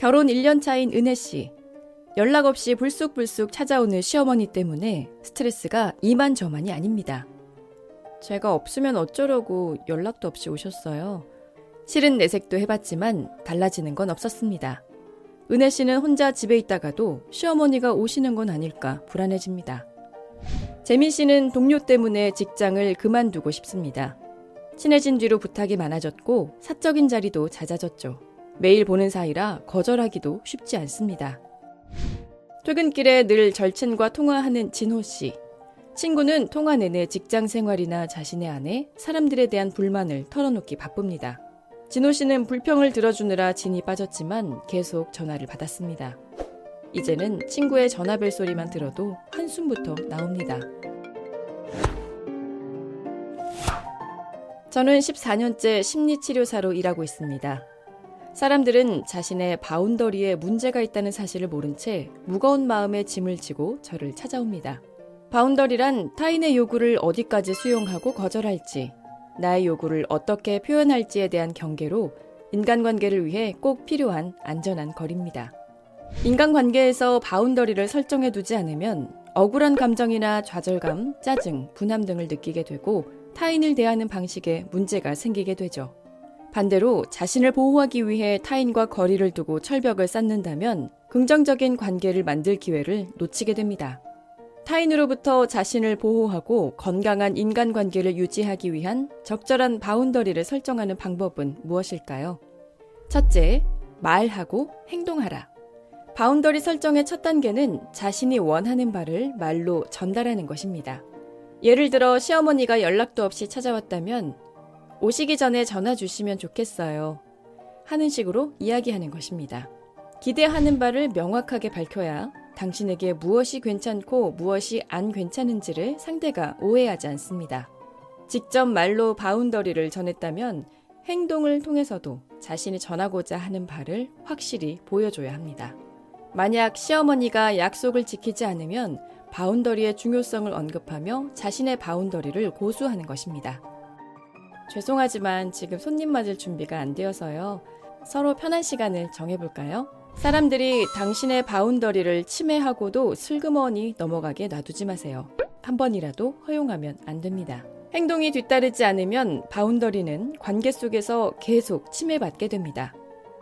결혼 1년 차인 은혜 씨. 연락 없이 불쑥불쑥 찾아오는 시어머니 때문에 스트레스가 이만저만이 아닙니다. 제가 없으면 어쩌려고 연락도 없이 오셨어요. 실은 내색도 해봤지만 달라지는 건 없었습니다. 은혜 씨는 혼자 집에 있다가도 시어머니가 오시는 건 아닐까 불안해집니다. 재민 씨는 동료 때문에 직장을 그만두고 싶습니다. 친해진 뒤로 부탁이 많아졌고 사적인 자리도 잦아졌죠. 매일 보는 사이라 거절하기도 쉽지 않습니다. 퇴근길에 늘 절친과 통화하는 진호 씨. 친구는 통화 내내 직장 생활이나 자신의 아내, 사람들에 대한 불만을 털어놓기 바쁩니다. 진호 씨는 불평을 들어주느라 진이 빠졌지만 계속 전화를 받았습니다. 이제는 친구의 전화벨 소리만 들어도 한숨부터 나옵니다. 저는 14년째 심리치료사로 일하고 있습니다. 사람들은 자신의 boundary에 문제가 있다는 사실을 모른 채 무거운 마음에 짐을 지고 저를 찾아옵니다. boundary란 타인의 요구를 어디까지 수용하고 거절할지, 나의 요구를 어떻게 표현할지에 대한 경계로 인간관계를 위해 꼭 필요한 안전한 거리입니다. 인간관계에서 boundary를 설정해 두지 않으면 억울한 감정이나 좌절감, 짜증, 분함 등을 느끼게 되고 타인을 대하는 방식에 문제가 생기게 되죠. 반대로 자신을 보호하기 위해 타인과 거리를 두고 철벽을 쌓는다면 긍정적인 관계를 만들 기회를 놓치게 됩니다. 타인으로부터 자신을 보호하고 건강한 인간관계를 유지하기 위한 적절한 boundary를 설정하는 방법은 무엇일까요? 첫째, 말하고 행동하라. boundary 설정의 첫 단계는 자신이 원하는 바를 말로 전달하는 것입니다. 예를 들어 시어머니가 연락도 없이 찾아왔다면 오시기 전에 전화 주시면 좋겠어요. 하는 식으로 이야기하는 것입니다. 기대하는 바를 명확하게 밝혀야 당신에게 무엇이 괜찮고 무엇이 안 괜찮은지를 상대가 오해하지 않습니다. 직접 말로 바운더리를 전했다면 행동을 통해서도 자신이 전하고자 하는 바를 확실히 보여줘야 합니다. 만약 시어머니가 약속을 지키지 않으면 boundary의 중요성을 언급하며 자신의 boundary를 고수하는 것입니다. 죄송하지만 지금 손님 맞을 준비가 안 되어서요. 서로 편한 시간을 정해볼까요? 사람들이 당신의 boundary를 침해하고도 슬그머니 넘어가게 놔두지 마세요. 한 번이라도 허용하면 안 됩니다. 행동이 뒤따르지 않으면 boundary는 관계 속에서 계속 침해받게 됩니다.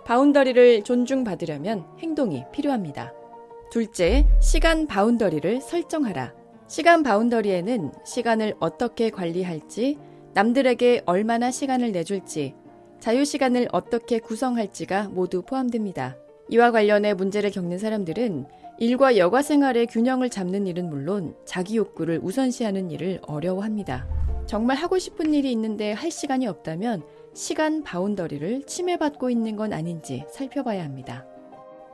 boundary를 존중받으려면 행동이 필요합니다. 둘째, 시간 boundary를 설정하라. 시간 boundary에는 시간을 어떻게 관리할지, 남들에게 얼마나 시간을 내줄지, 자유시간을 어떻게 구성할지가 모두 포함됩니다. 이와 관련해 문제를 겪는 사람들은 일과 여가 생활의 균형을 잡는 일은 물론 자기 욕구를 우선시하는 일을 어려워합니다. 정말 하고 싶은 일이 있는데 할 시간이 없다면 시간 boundary를 침해받고 있는 건 아닌지 살펴봐야 합니다.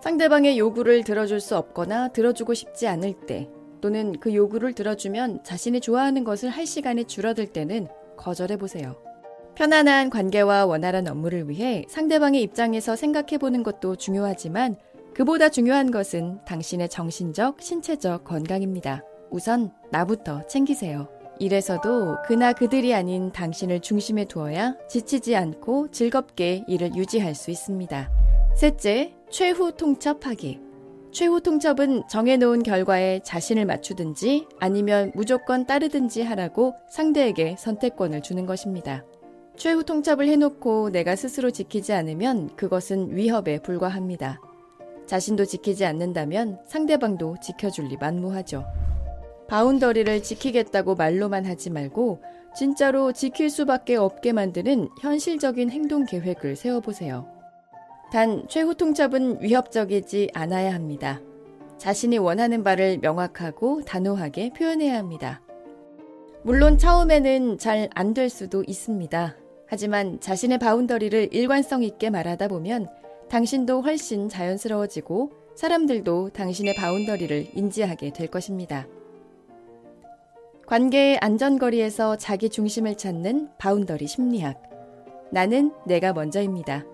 상대방의 요구를 들어줄 수 없거나 들어주고 싶지 않을 때 또는 그 요구를 들어주면 자신이 좋아하는 것을 할 시간이 줄어들 때는 거절해 보세요. 편안한 관계와 원활한 업무를 위해 상대방의 입장에서 생각해 보는 것도 중요하지만 그보다 중요한 것은 당신의 정신적, 신체적 건강입니다. 우선 나부터 챙기세요. 이래서도 그나 그들이 아닌 당신을 중심에 두어야 지치지 않고 즐겁게 일을 유지할 수 있습니다. 셋째, 최후 통첩하기. 최후 통첩은 정해놓은 결과에 자신을 맞추든지 아니면 무조건 따르든지 하라고 상대에게 선택권을 주는 것입니다. 최후 통첩을 해놓고 내가 스스로 지키지 않으면 그것은 위협에 불과합니다. 자신도 지키지 않는다면 상대방도 지켜줄 리 만무하죠. boundary를 지키겠다고 말로만 하지 말고 진짜로 지킬 수밖에 없게 만드는 현실적인 행동 계획을 세워보세요. 단, 최후 통첩은 위협적이지 않아야 합니다. 자신이 원하는 바를 명확하고 단호하게 표현해야 합니다. 물론 처음에는 잘 안 될 수도 있습니다. 하지만 자신의 boundary를 일관성 있게 말하다 보면 당신도 훨씬 자연스러워지고 사람들도 당신의 boundary를 인지하게 될 것입니다. 관계의 안전거리에서 자기 중심을 찾는 boundary 심리학. 나는 내가 먼저입니다.